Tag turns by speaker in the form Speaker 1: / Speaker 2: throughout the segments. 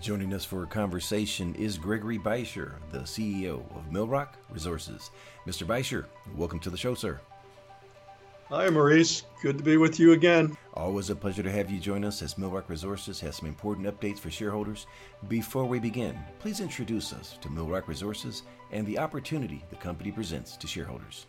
Speaker 1: Joining us for a conversation is Gregory Beischer, the CEO of Millrock Resources. Mr. Beischer, welcome to the show, sir.
Speaker 2: Hi, Maurice. Good to be with you again.
Speaker 1: Always a pleasure to have you join us as Millrock Resources has some important updates for shareholders. Before we begin, please introduce us to Millrock Resources and the opportunity the company presents to shareholders.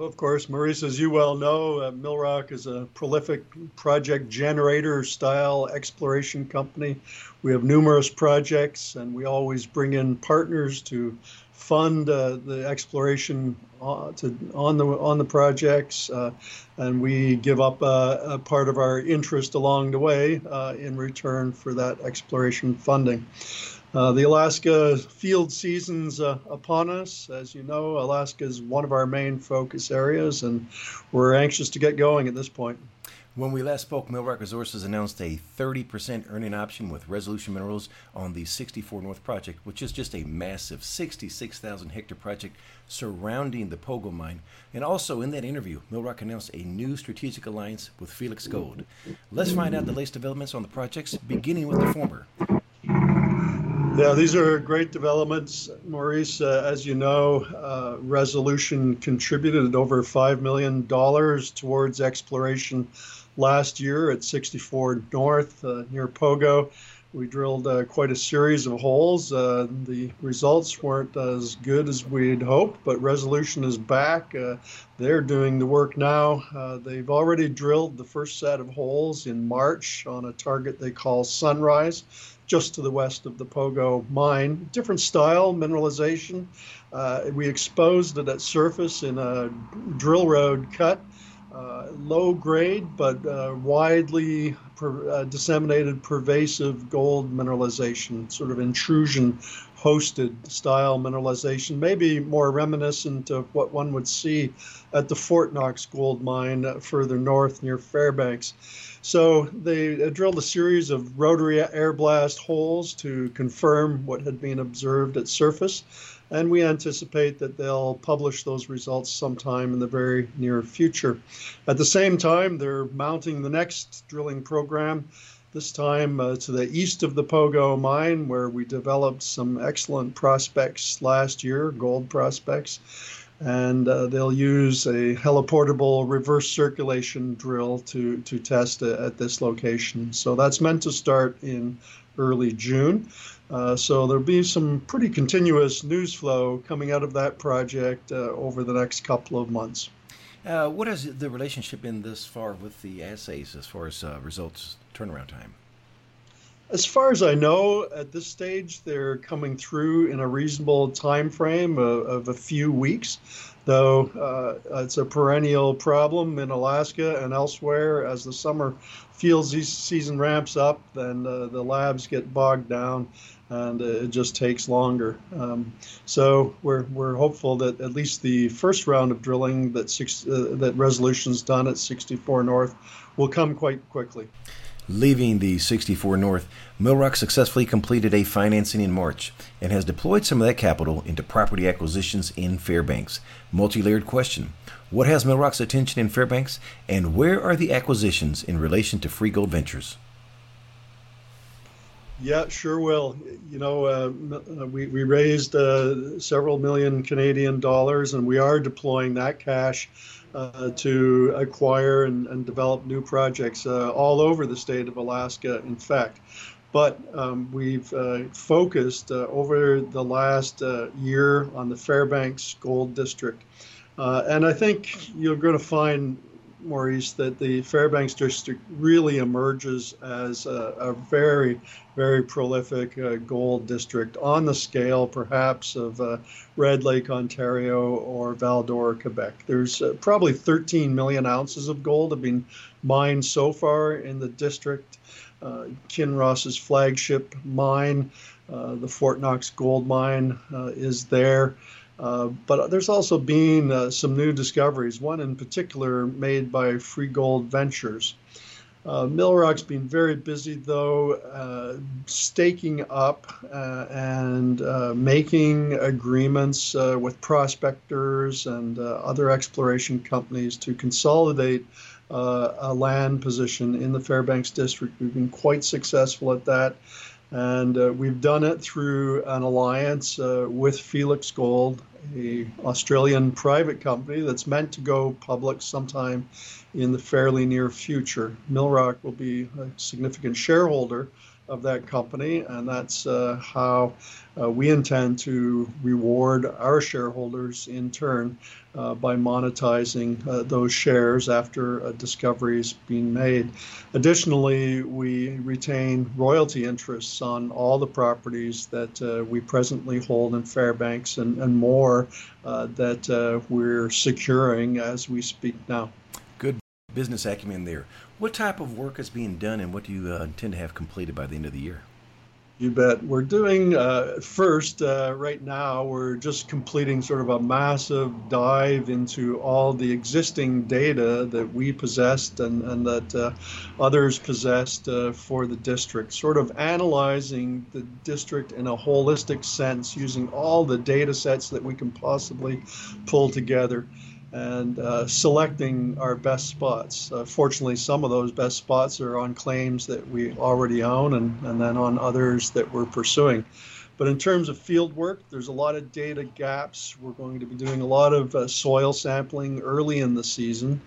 Speaker 2: Well, of course, Maurice, as you well know, uh, Millrock is a prolific project generator style exploration company. We have numerous projects, and we always bring in partners to fund uh, the exploration uh, to, on the on the projects, uh, and we give up a part of our interest along the way uh, in return for that exploration funding. Uh, the Alaska field season's uh, upon us. As you know, Alaska is one of our main focus areas, and we're anxious to get going at this point.
Speaker 1: When we last spoke, Millrock Resources announced a 30% earning option with Resolution Minerals on the 64 North project, which is just a massive 66,000 hectare project surrounding the Pogo mine. And also in that interview, Millrock announced a new strategic alliance with Felix Gold. Let's find out the latest developments on the projects, beginning with the former.
Speaker 2: Yeah, these are great developments, Maurice. Uh, as you know, uh, Resolution contributed over $5 million towards exploration last year at 64 North uh, near Pogo. We drilled uh, quite a series of holes. Uh, the results weren't as good as we'd hoped, but Resolution is back. Uh, they're doing the work now. they've already drilled the first set of holes in March on a target they call Sunrise just to the west of the Pogo mine. Different style mineralization. Uh, we exposed it at surface in a drill road cut. Uh, low grade but uh, widely per, uh, disseminated pervasive gold mineralization, sort of intrusion hosted style mineralization, maybe more reminiscent of what one would see at the Fort Knox gold mine further north near Fairbanks. So they drilled a series of rotary air blast holes to confirm what had been observed at surface, and we anticipate that they'll publish those results sometime in the very near future. At the same time, they're mounting the next drilling program this time uh, to the east of the Pogo mine, where we developed some excellent prospects last year, gold prospects and uh, they'll use a heliportable reverse circulation drill to, to test it at this location. So that's meant to start in early June. Uh, so there'll be some pretty continuous news flow coming out of that project uh, over the next couple of months.
Speaker 1: Uh, what has the relationship been this far with the assays as far as uh, results turnaround time?
Speaker 2: As far as I know, at this stage, they're coming through in a reasonable time frame of, of a few weeks. Though uh, it's a perennial problem in Alaska and elsewhere. As the summer field season ramps up, then uh, the labs get bogged down, and it just takes longer. Um, so we're we're hopeful that at least the first round of drilling that six, uh, that resolution's done at 64 North will come quite quickly.
Speaker 1: Leaving the 64 North, Millrock successfully completed a financing in March and has deployed some of that capital into property acquisitions in Fairbanks. Multi layered question What has Millrock's attention in Fairbanks, and where are the acquisitions in relation to Freegold Ventures?
Speaker 2: Yeah, sure will. You know, uh, we, we raised uh, several million Canadian dollars, and we are deploying that cash uh, to acquire and, and, develop new projects uh, all over the state of Alaska, in fact. But um, we've uh, focused uh, over the last uh, year on the Fairbanks Gold District. Uh, and I think you're going to find Maurice, that the Fairbanks district really emerges as a, a very, very prolific uh, gold district on the scale, perhaps, of uh, Red Lake, Ontario, or Val-d'Or, Quebec. There's uh, probably 13 million ounces of gold have been mined so far in the district. Uh, Kinross's flagship mine, uh, the Fort Knox gold mine, uh, is there. Uh, but there's also been uh, some new discoveries, one in particular made by Freegold Ventures. Uh, Millrock's been very busy, though, uh, staking up uh, and making agreements with prospectors and other exploration companies to consolidate uh, a land position in the Fairbanks district. We've been quite successful at that. And uh, we've done it through an alliance uh, with Felix Gold, a Australian private company that's meant to go public sometime in the fairly near future. Millrock will be a significant shareholder of that company, and that's uh, how uh, we intend to reward our shareholders in turn uh, by monetizing uh, those shares after a discovery has been made. Additionally, we retain royalty interests on all the properties that uh, we presently hold in Fairbanks and, and more uh, that we're securing as we speak now
Speaker 1: business acumen there. What type of work is being done, and what do you uh, intend to have completed by the end of the year?
Speaker 2: You bet. We're doing uh, first uh, right now. We're just completing sort of a massive dive into all the existing data that we possessed and, and that uh, others possessed uh, for the district. Sort of analyzing the district in a holistic sense, using all the data sets that we can possibly pull together and uh, selecting our best spots. Uh, fortunately, some of those best spots are on claims that we already own and, and then on others that we're pursuing. But in terms of field work, there's a lot of data gaps. We're going to be doing a lot of uh, soil sampling early in the season.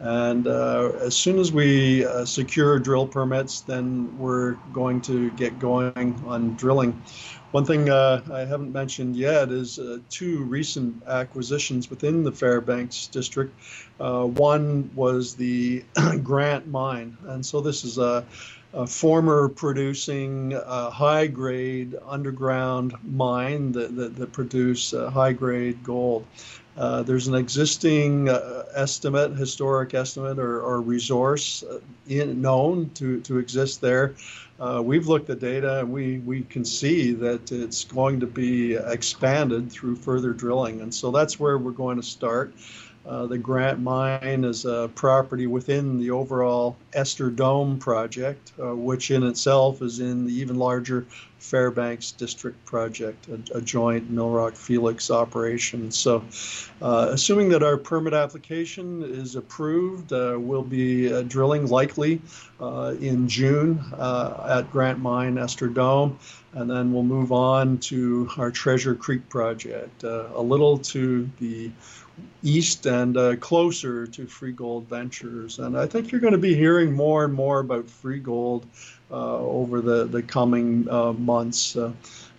Speaker 2: And uh, as soon as we uh, secure drill permits, then we're going to get going on drilling. One thing uh, I haven't mentioned yet is uh, two recent acquisitions within the Fairbanks district. Uh, one was the Grant Mine, and so this is a, a former producing uh, high grade underground mine that, that, that produce uh, high grade gold. Uh, there's an existing uh, estimate, historic estimate, or, or resource uh, in, known to, to exist there uh, we've looked at data and we, we can see that it's going to be expanded through further drilling. And so that's where we're going to start. Uh, the Grant Mine is a property within the overall Ester Dome project, uh, which in itself is in the even larger Fairbanks District project, a, a joint Millrock Felix operation. So, uh, assuming that our permit application is approved, uh, we'll be uh, drilling likely in June at Grant Mine, Ester Dome and then we'll move on to our Treasure Creek project, a little to the east uh, closer to Freegold Ventures. And I think you're going to be hearing more and more about Freegold uh, over the, the coming uh, months. Uh,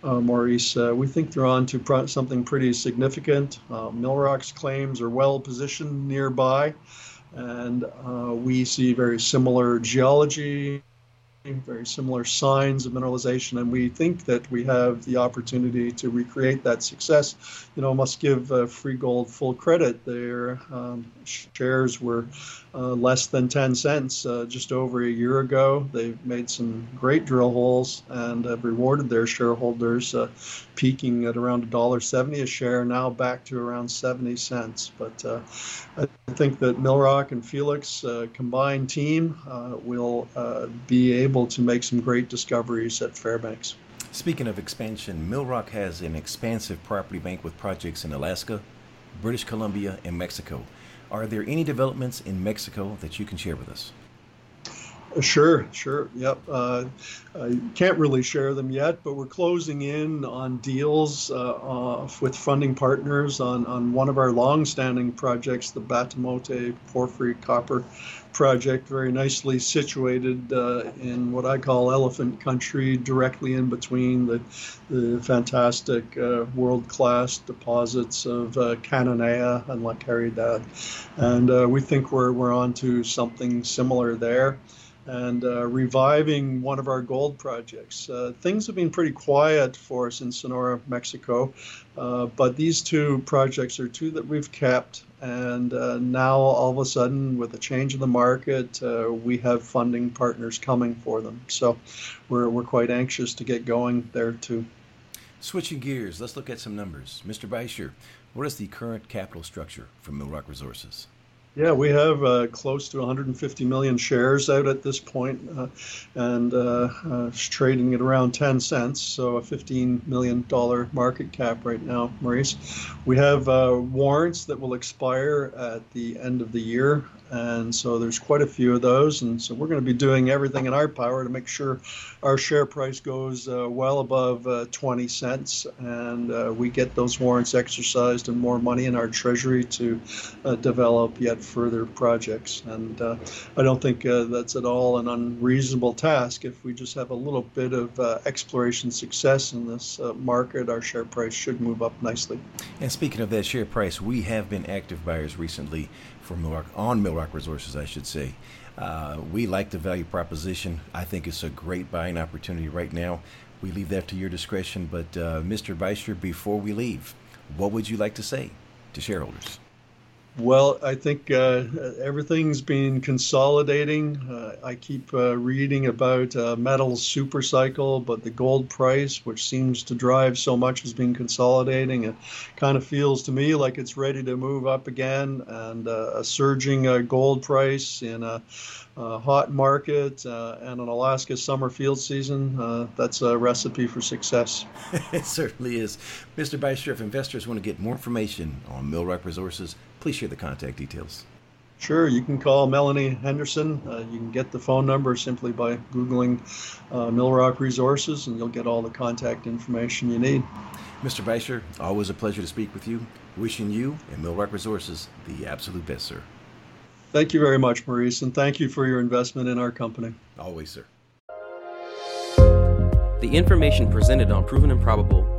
Speaker 2: uh, Maurice, we think they're on to pro- something pretty significant. Millrock's claims are well positioned nearby, and we see very similar geology very similar signs of mineralization, and we think that we have the opportunity to recreate that success. You know, must give uh, Freegold full credit. Their um, shares were uh, less than 10 cents uh, just over a year ago. They've made some great drill holes and have rewarded their shareholders, uh, peaking at around $1.70 a share, now back to around 70 cents. But uh, I think that Millrock and Felix uh, combined team will be able to make some great discoveries at Fairbanks.
Speaker 1: Speaking of expansion, Millrock has an expansive property bank with projects in Alaska, British Columbia, and Mexico. Are there any developments in Mexico that you can share with us?
Speaker 2: Sure, sure. Yep. Uh, I can't really share them yet, but we're closing in on deals uh, uh, with funding partners on, on one of our long-standing projects, the Batamote Porphyry Copper Project, very nicely situated uh, in what I call elephant country, directly in between the, the fantastic uh, world-class deposits of uh, Cananea and La Caridad. And we think we're, we're on to something similar there and uh, reviving one of our gold projects. Uh, things have been pretty quiet for us in Sonora, Mexico, uh, but these two projects are two that we've kept. And uh, now, all of a sudden, with the change in the market, uh, we have funding partners coming for them. So we're, we're quite anxious to get going there too.
Speaker 1: Switching gears, let's look at some numbers. Mr. Beischer, what is the current capital structure for Millrock Resources?
Speaker 2: Yeah, we have uh, close to 150 million shares out at this point, uh, and uh, uh trading at around 10 cents, so a 15 million dollar market cap right now, Maurice. We have uh, warrants that will expire at the end of the year, and so there's quite a few of those, and so we're going to be doing everything in our power to make sure our share price goes uh, well above 20 cents, and we get those warrants exercised and more money in our treasury to develop yet further projects. And uh, I don't think uh, that's at all an unreasonable task. If we just have a little bit of uh, exploration success in this uh, market, our share price should move up nicely.
Speaker 1: And speaking of that share price, we have been active buyers recently for Millrock, on Millrock Resources, I should say. Uh, we like the value proposition. I think it's a great buying opportunity right now. We leave that to your discretion. But uh, Mr. Beischer, before we leave, what would you like to say to shareholders?
Speaker 2: Well, I think uh, everything's been consolidating. Uh, I keep uh, reading about uh, metals super cycle, but the gold price, which seems to drive so much, has been consolidating. It kind of feels to me like it's ready to move up again, and uh, a surging uh, gold price in a, a hot market and an Alaska summer field season. that's a recipe for success.
Speaker 1: it certainly is. Mr. Beischer, if investors want to get more information on Millrock Resources, please share the contact details.
Speaker 2: Sure, you can call Melanie Henderson. Uh, you can get the phone number simply by Googling uh, Millrock Resources, and you'll get all the contact information you need.
Speaker 1: Mr. Beischer, always a pleasure to speak with you. Wishing you and Millrock Resources the absolute best, sir.
Speaker 2: Thank you very much, Maurice, and thank you for your investment in our company.
Speaker 1: Always, sir.
Speaker 3: The information presented on Proven and Probable